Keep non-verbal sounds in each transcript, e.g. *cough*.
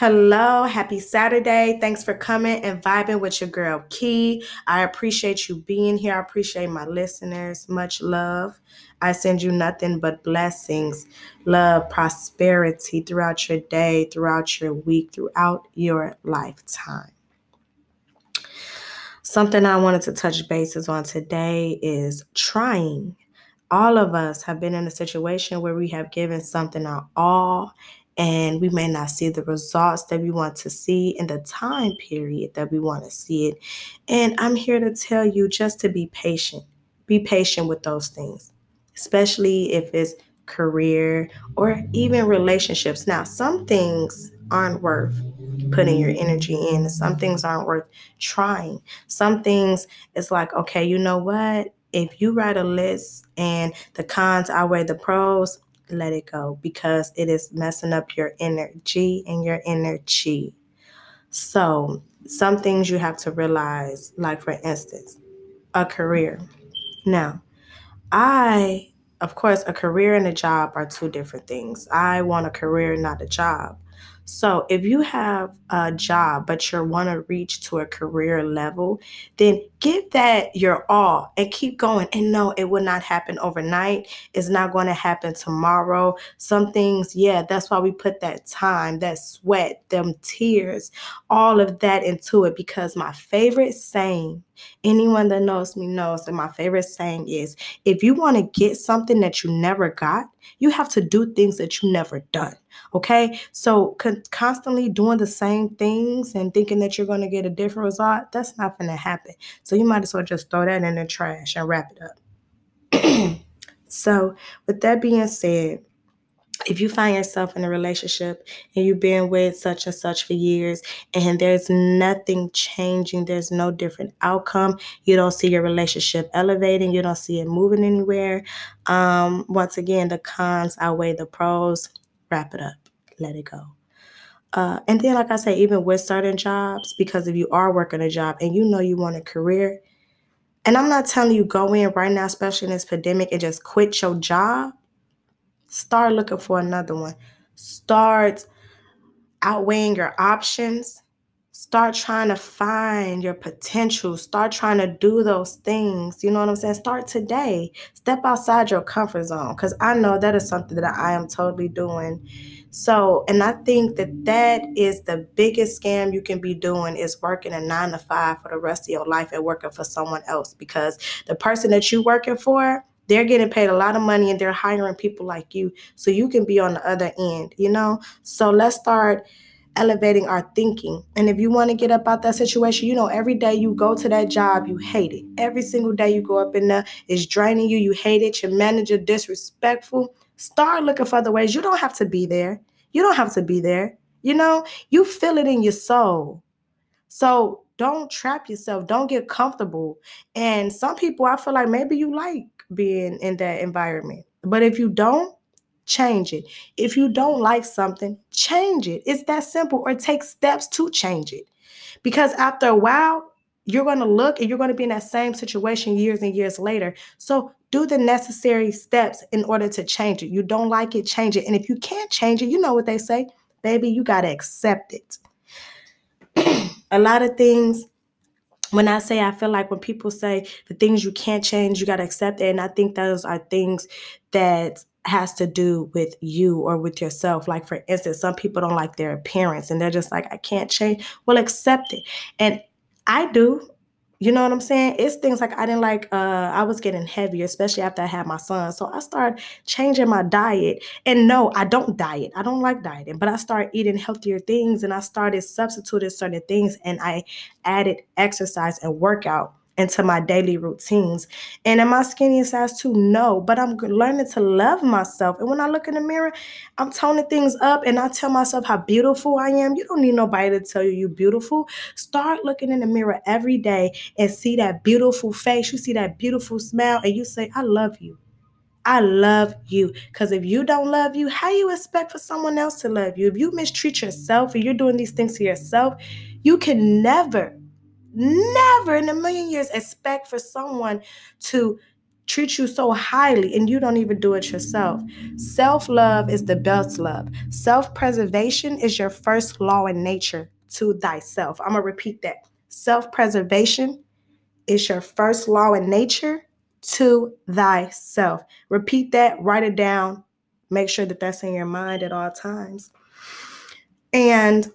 Hello, happy Saturday. Thanks for coming and vibing with your girl Key. I appreciate you being here. I appreciate my listeners. Much love. I send you nothing but blessings, love, prosperity throughout your day, throughout your week, throughout your lifetime. Something I wanted to touch bases on today is trying. All of us have been in a situation where we have given something our all and we may not see the results that we want to see in the time period that we want to see it. And I'm here to tell you just to be patient. Be patient with those things, especially if it's career or even relationships. Now, some things aren't worth putting your energy in, some things aren't worth trying. Some things it's like, okay, you know what? If you write a list and the cons outweigh the pros, let it go because it is messing up your energy and your energy. So, some things you have to realize, like for instance, a career. Now, I, of course, a career and a job are two different things. I want a career, not a job. So if you have a job, but you want to reach to a career level, then give that your all and keep going. And no, it will not happen overnight. It's not going to happen tomorrow. Some things, yeah, that's why we put that time, that sweat, them tears, all of that into it. Because my favorite saying, anyone that knows me knows that my favorite saying is if you want to get something that you never got, you have to do things that you never done. Okay. So con- constantly doing the same things and thinking that you're going to get a different result, that's not going to happen. So you might as well just throw that in the trash and wrap it up. *clears throat* so, with that being said, if you find yourself in a relationship and you've been with such and such for years and there's nothing changing, there's no different outcome, you don't see your relationship elevating, you don't see it moving anywhere. Um, once again, the cons outweigh the pros. Wrap it up, let it go. Uh, and then, like I say, even with certain jobs, because if you are working a job and you know you want a career, and I'm not telling you go in right now, especially in this pandemic, and just quit your job Start looking for another one. Start outweighing your options. Start trying to find your potential. Start trying to do those things. You know what I'm saying? Start today. Step outside your comfort zone because I know that is something that I am totally doing. So, and I think that that is the biggest scam you can be doing is working a nine to five for the rest of your life and working for someone else because the person that you're working for, they're getting paid a lot of money and they're hiring people like you so you can be on the other end, you know? So let's start elevating our thinking. And if you want to get up out that situation, you know, every day you go to that job, you hate it. Every single day you go up in there, it's draining you, you hate it, your manager disrespectful. Start looking for other ways. You don't have to be there. You don't have to be there. You know, you feel it in your soul. So don't trap yourself. Don't get comfortable. And some people, I feel like maybe you like being in that environment. But if you don't, change it. If you don't like something, change it. It's that simple, or take steps to change it. Because after a while, you're going to look and you're going to be in that same situation years and years later. So do the necessary steps in order to change it. You don't like it, change it. And if you can't change it, you know what they say, baby, you got to accept it. *clears throat* a lot of things when I say I feel like when people say the things you can't change, you got to accept it. And I think those are things that has to do with you or with yourself. Like, for instance, some people don't like their appearance and they're just like, I can't change. Well, accept it. And I do. You know what I'm saying? It's things like I didn't like uh I was getting heavier, especially after I had my son. So I started changing my diet. And no, I don't diet. I don't like dieting, but I started eating healthier things and I started substituting certain things and I added exercise and workout into my daily routines. And am I skinny and size two? No, but I'm learning to love myself. And when I look in the mirror, I'm toning things up and I tell myself how beautiful I am. You don't need nobody to tell you you're beautiful. Start looking in the mirror every day and see that beautiful face. You see that beautiful smile and you say, I love you. I love you. Because if you don't love you, how you expect for someone else to love you? If you mistreat yourself and you're doing these things to yourself, you can never never in a million years expect for someone to treat you so highly and you don't even do it yourself. Self love is the best love. Self preservation is your first law in nature to thyself. I'm going to repeat that. Self preservation is your first law in nature to thyself. Repeat that, write it down. Make sure that that's in your mind at all times. And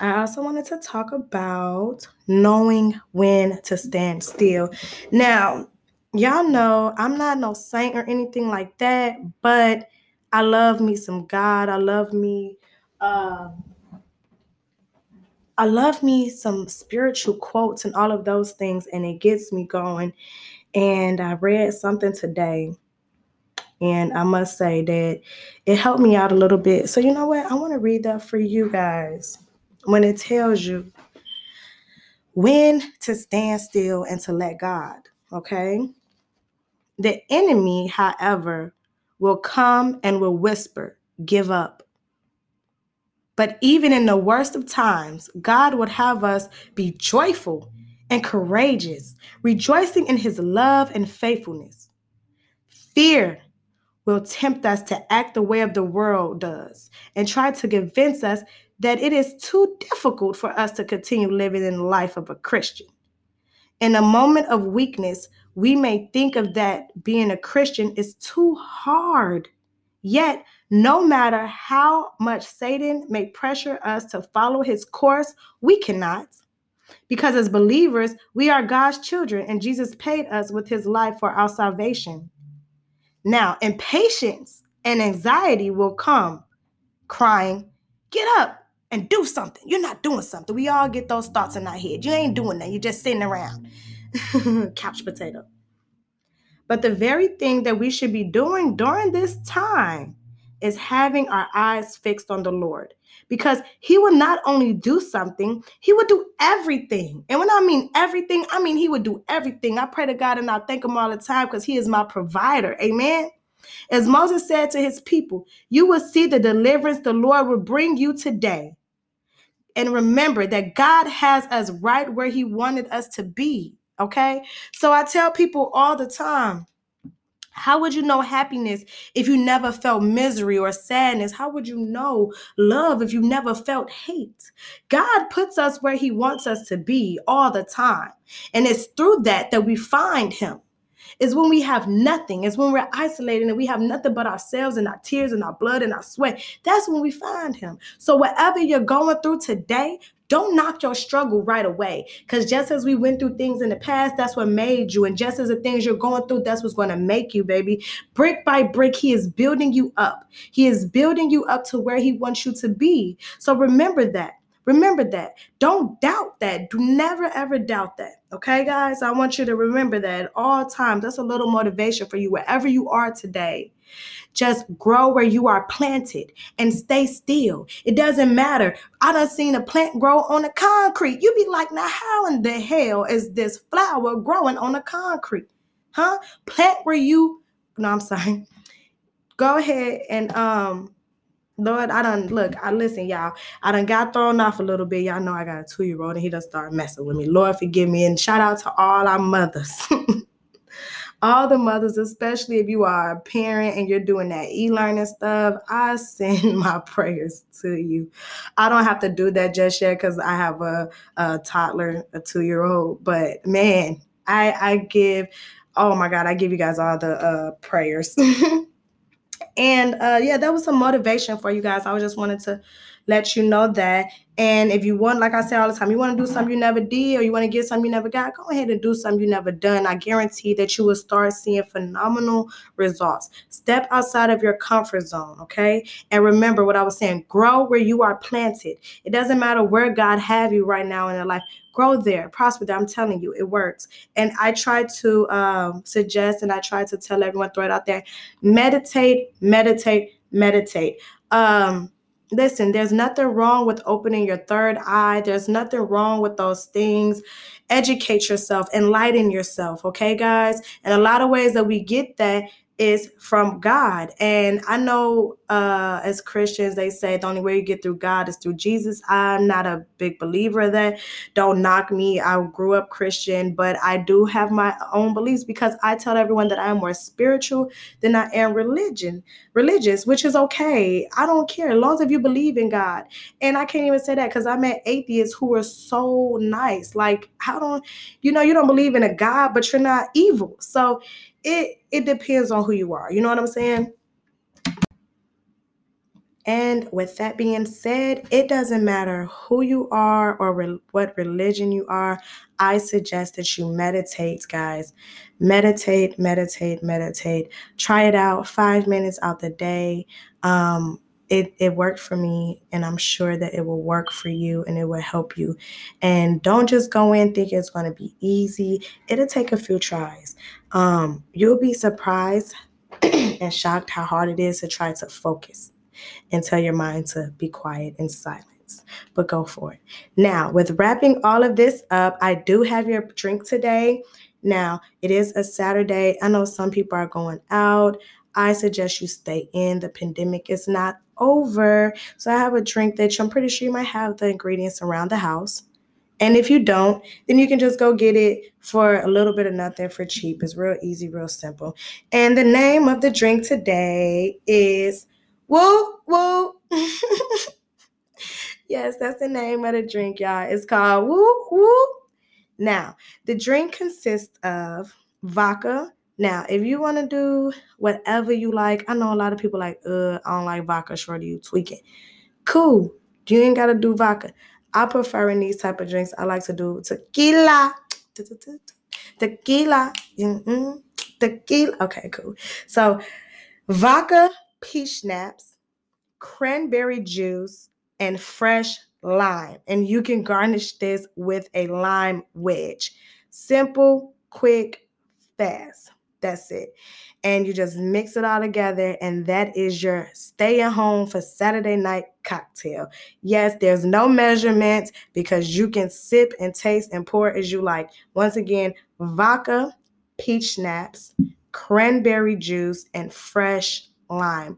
I also wanted to talk about knowing when to stand still. Now, y'all know I'm not no saint or anything like that, but I love me some God. I love me. Uh, I love me some spiritual quotes and all of those things, and it gets me going. And I read something today, and I must say that it helped me out a little bit. So, you know what? I want to read that for you guys when it tells you when to stand still and to let God, okay? The enemy, however, will come and will whisper, Give up. But even in the worst of times, God would have us be joyful and courageous, rejoicing in his love and faithfulness. Fear will tempt us to act the way of the world does and try to convince us that it is too difficult for us to continue living in the life of a Christian. In a moment of weakness, we may think of that being a Christian is too hard. Yet, no matter how much Satan may pressure us to follow his course, we cannot. Because as believers, we are God's children, and Jesus paid us with his life for our salvation. Now, impatience and anxiety will come crying, Get up and do something. You're not doing something. We all get those thoughts in our head. You ain't doing that. You're just sitting around. *laughs* Couch potato. But the very thing that we should be doing during this time is having our eyes fixed on the Lord. Because he would not only do something, he would do everything. And when I mean everything, I mean he would do everything. I pray to God and I thank him all the time because he is my provider. Amen. As Moses said to his people, you will see the deliverance the Lord will bring you today. And remember that God has us right where he wanted us to be. Okay. So I tell people all the time, how would you know happiness if you never felt misery or sadness? How would you know love if you never felt hate? God puts us where He wants us to be all the time. And it's through that that we find Him. It's when we have nothing. It's when we're isolated and we have nothing but ourselves and our tears and our blood and our sweat. That's when we find Him. So, whatever you're going through today, don't knock your struggle right away. Because just as we went through things in the past, that's what made you. And just as the things you're going through, that's what's going to make you, baby. Brick by brick, He is building you up. He is building you up to where He wants you to be. So remember that. Remember that. Don't doubt that. Do never ever doubt that. Okay, guys? I want you to remember that at all times. That's a little motivation for you wherever you are today. Just grow where you are planted and stay still. It doesn't matter. I done seen a plant grow on the concrete. You be like, now how in the hell is this flower growing on the concrete? Huh? Plant where you no, I'm sorry. Go ahead and um Lord, I done look, I listen, y'all. I done got thrown off a little bit. Y'all know I got a two-year-old and he done started messing with me. Lord, forgive me. And shout out to all our mothers. *laughs* all the mothers, especially if you are a parent and you're doing that e-learning stuff, I *laughs* send my prayers to you. I don't have to do that just yet because I have a, a toddler, a two-year-old. But man, I I give, oh my God, I give you guys all the uh, prayers. *laughs* and uh, yeah, that was some motivation for you guys. I was just wanted to let you know that. And if you want, like I say all the time, you want to do something you never did or you want to get something you never got, go ahead and do something you never done. I guarantee that you will start seeing phenomenal results. Step outside of your comfort zone, okay? And remember what I was saying, grow where you are planted. It doesn't matter where God have you right now in your life. Grow there, prosper there. I'm telling you, it works. And I try to um, suggest and I try to tell everyone, throw it out there, meditate, meditate, meditate. Um, listen, there's nothing wrong with opening your third eye. There's nothing wrong with those things. Educate yourself, enlighten yourself, okay, guys? And a lot of ways that we get that is from God. And I know uh, as Christians, they say the only way you get through God is through Jesus. I'm not a big believer of that. Don't knock me. I grew up Christian, but I do have my own beliefs because I tell everyone that I'm more spiritual than I am religion, religious, which is okay. I don't care as long as you believe in God. And I can't even say that because I met atheists who are so nice. Like, how don't you know you don't believe in a God, but you're not evil. So it it depends on who you are. You know what I'm saying? And with that being said, it doesn't matter who you are or re- what religion you are. I suggest that you meditate, guys. Meditate, meditate, meditate. Try it out five minutes out the day. Um, it, it worked for me, and I'm sure that it will work for you and it will help you. And don't just go in thinking it's going to be easy, it'll take a few tries. Um, you'll be surprised *clears throat* and shocked how hard it is to try to focus and tell your mind to be quiet and silence. But go for it. Now, with wrapping all of this up, I do have your drink today. Now, it is a Saturday. I know some people are going out. I suggest you stay in. The pandemic is not over. So I have a drink that I'm pretty sure you might have the ingredients around the house. And if you don't, then you can just go get it for a little bit of nothing for cheap. It's real easy, real simple. And the name of the drink today is Woo Woo. *laughs* yes, that's the name of the drink, y'all. It's called Woo Woo. Now, the drink consists of vodka. Now, if you want to do whatever you like, I know a lot of people like, uh, I don't like vodka, shorty, you tweaking. Cool. You ain't gotta do vodka. I prefer in these type of drinks. I like to do tequila, tequila, mm-hmm. tequila. Okay, cool. So vodka, peach schnapps, cranberry juice, and fresh lime. And you can garnish this with a lime wedge. Simple, quick, fast. That's it and you just mix it all together and that is your stay at home for Saturday night cocktail. Yes, there's no measurement because you can sip and taste and pour as you like. Once again, vodka, peach schnapps, cranberry juice and fresh lime.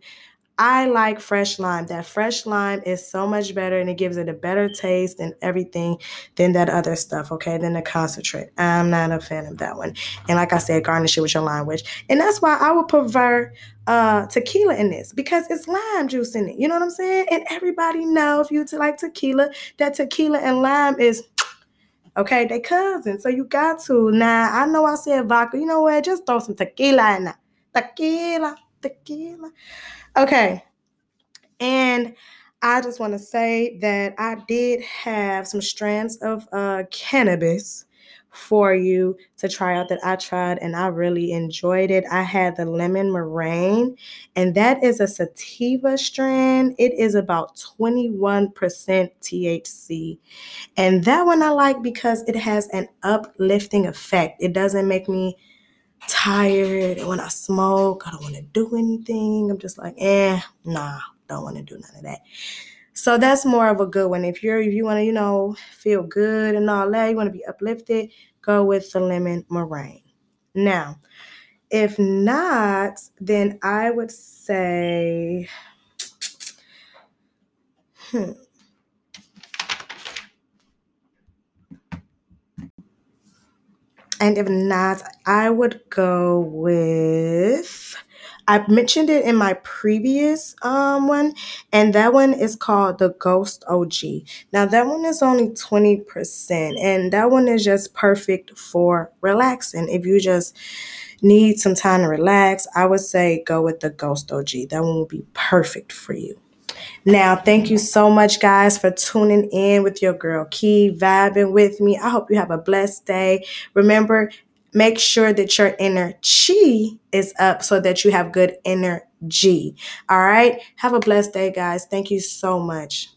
I like fresh lime. That fresh lime is so much better and it gives it a better taste and everything than that other stuff, okay? Than the concentrate. I'm not a fan of that one. And like I said, garnish it with your lime wedge. And that's why I would prefer uh, tequila in this because it's lime juice in it. You know what I'm saying? And everybody know if you like tequila, that tequila and lime is okay, they cousins. So you got to. Now I know I said vodka. You know what? Just throw some tequila in there. Tequila, tequila. Okay. And I just want to say that I did have some strands of uh, cannabis for you to try out that I tried and I really enjoyed it. I had the lemon meringue, and that is a sativa strand. It is about 21% THC. And that one I like because it has an uplifting effect. It doesn't make me tired. And when I smoke, I don't want to do anything. I'm just like, eh, nah, don't want to do none of that. So that's more of a good one. If you're if you want to, you know, feel good and all that, you want to be uplifted, go with the lemon meringue. Now, if not, then I would say, hmm. And if not, I would go with. I mentioned it in my previous um, one, and that one is called the Ghost OG. Now, that one is only 20%, and that one is just perfect for relaxing. If you just need some time to relax, I would say go with the Ghost OG. That one will be perfect for you. Now, thank you so much, guys, for tuning in with your girl Key, vibing with me. I hope you have a blessed day. Remember, make sure that your inner chi is up so that you have good energy. All right. Have a blessed day, guys. Thank you so much.